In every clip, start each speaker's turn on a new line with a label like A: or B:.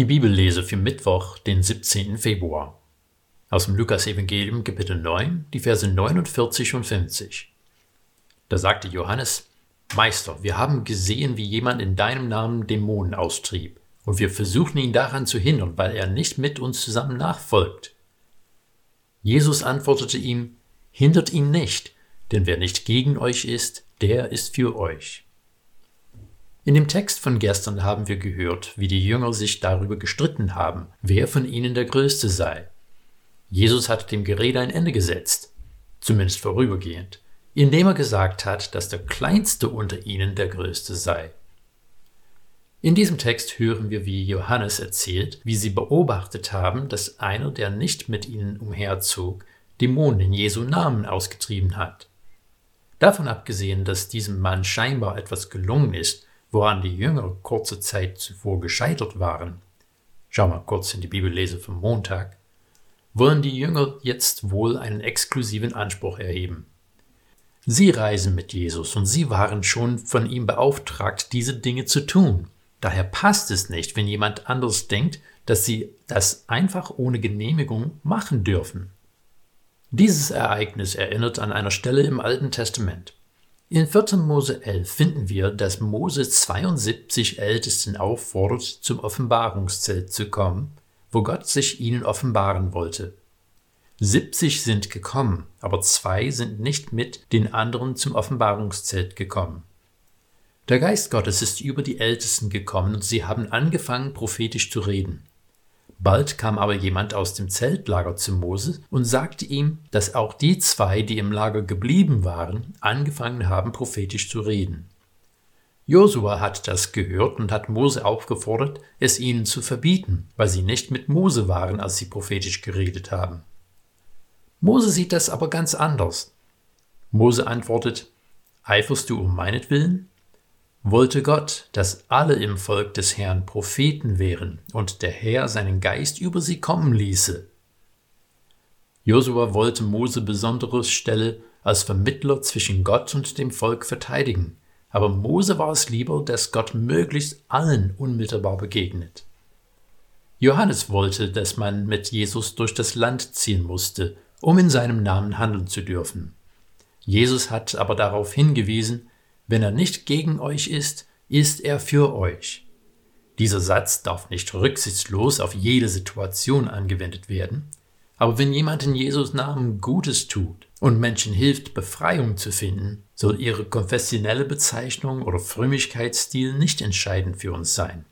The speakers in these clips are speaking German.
A: Die Bibellese für Mittwoch, den 17. Februar. Aus dem Lukas-Evangelium, Kapitel 9, die Verse 49 und 50. Da sagte Johannes: Meister, wir haben gesehen, wie jemand in deinem Namen Dämonen austrieb, und wir versuchen ihn daran zu hindern, weil er nicht mit uns zusammen nachfolgt. Jesus antwortete ihm: Hindert ihn nicht, denn wer nicht gegen euch ist, der ist für euch. In dem Text von gestern haben wir gehört, wie die Jünger sich darüber gestritten haben, wer von ihnen der Größte sei. Jesus hat dem Gerede ein Ende gesetzt, zumindest vorübergehend, indem er gesagt hat, dass der Kleinste unter ihnen der Größte sei. In diesem Text hören wir, wie Johannes erzählt, wie sie beobachtet haben, dass einer, der nicht mit ihnen umherzog, Dämonen in Jesu Namen ausgetrieben hat. Davon abgesehen, dass diesem Mann scheinbar etwas gelungen ist, woran die Jünger kurze Zeit zuvor gescheitert waren, schau mal kurz in die Bibellese vom Montag, wollen die Jünger jetzt wohl einen exklusiven Anspruch erheben. Sie reisen mit Jesus und sie waren schon von ihm beauftragt, diese Dinge zu tun. Daher passt es nicht, wenn jemand anders denkt, dass sie das einfach ohne Genehmigung machen dürfen. Dieses Ereignis erinnert an einer Stelle im Alten Testament. In 4. Mose 11 finden wir, dass Mose 72 Ältesten auffordert, zum Offenbarungszelt zu kommen, wo Gott sich ihnen offenbaren wollte. 70 sind gekommen, aber zwei sind nicht mit den anderen zum Offenbarungszelt gekommen. Der Geist Gottes ist über die Ältesten gekommen und sie haben angefangen, prophetisch zu reden. Bald kam aber jemand aus dem Zeltlager zu Mose und sagte ihm, dass auch die zwei, die im Lager geblieben waren, angefangen haben, prophetisch zu reden. Josua hat das gehört und hat Mose aufgefordert, es ihnen zu verbieten, weil sie nicht mit Mose waren, als sie prophetisch geredet haben. Mose sieht das aber ganz anders. Mose antwortet, Eiferst du um meinetwillen? Wollte Gott, dass alle im Volk des Herrn Propheten wären und der Herr seinen Geist über sie kommen ließe. Josua wollte Mose besondere Stelle als Vermittler zwischen Gott und dem Volk verteidigen, aber Mose war es lieber, dass Gott möglichst allen unmittelbar begegnet. Johannes wollte, dass man mit Jesus durch das Land ziehen musste, um in seinem Namen handeln zu dürfen. Jesus hat aber darauf hingewiesen, wenn er nicht gegen euch ist, ist er für euch. Dieser Satz darf nicht rücksichtslos auf jede Situation angewendet werden, aber wenn jemand in Jesus Namen Gutes tut und Menschen hilft, Befreiung zu finden, soll ihre konfessionelle Bezeichnung oder Frömmigkeitsstil nicht entscheidend für uns sein.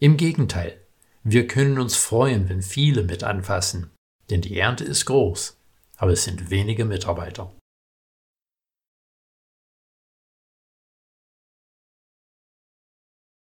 A: Im Gegenteil, wir können uns freuen, wenn viele mit anfassen, denn die Ernte ist groß, aber es sind wenige Mitarbeiter.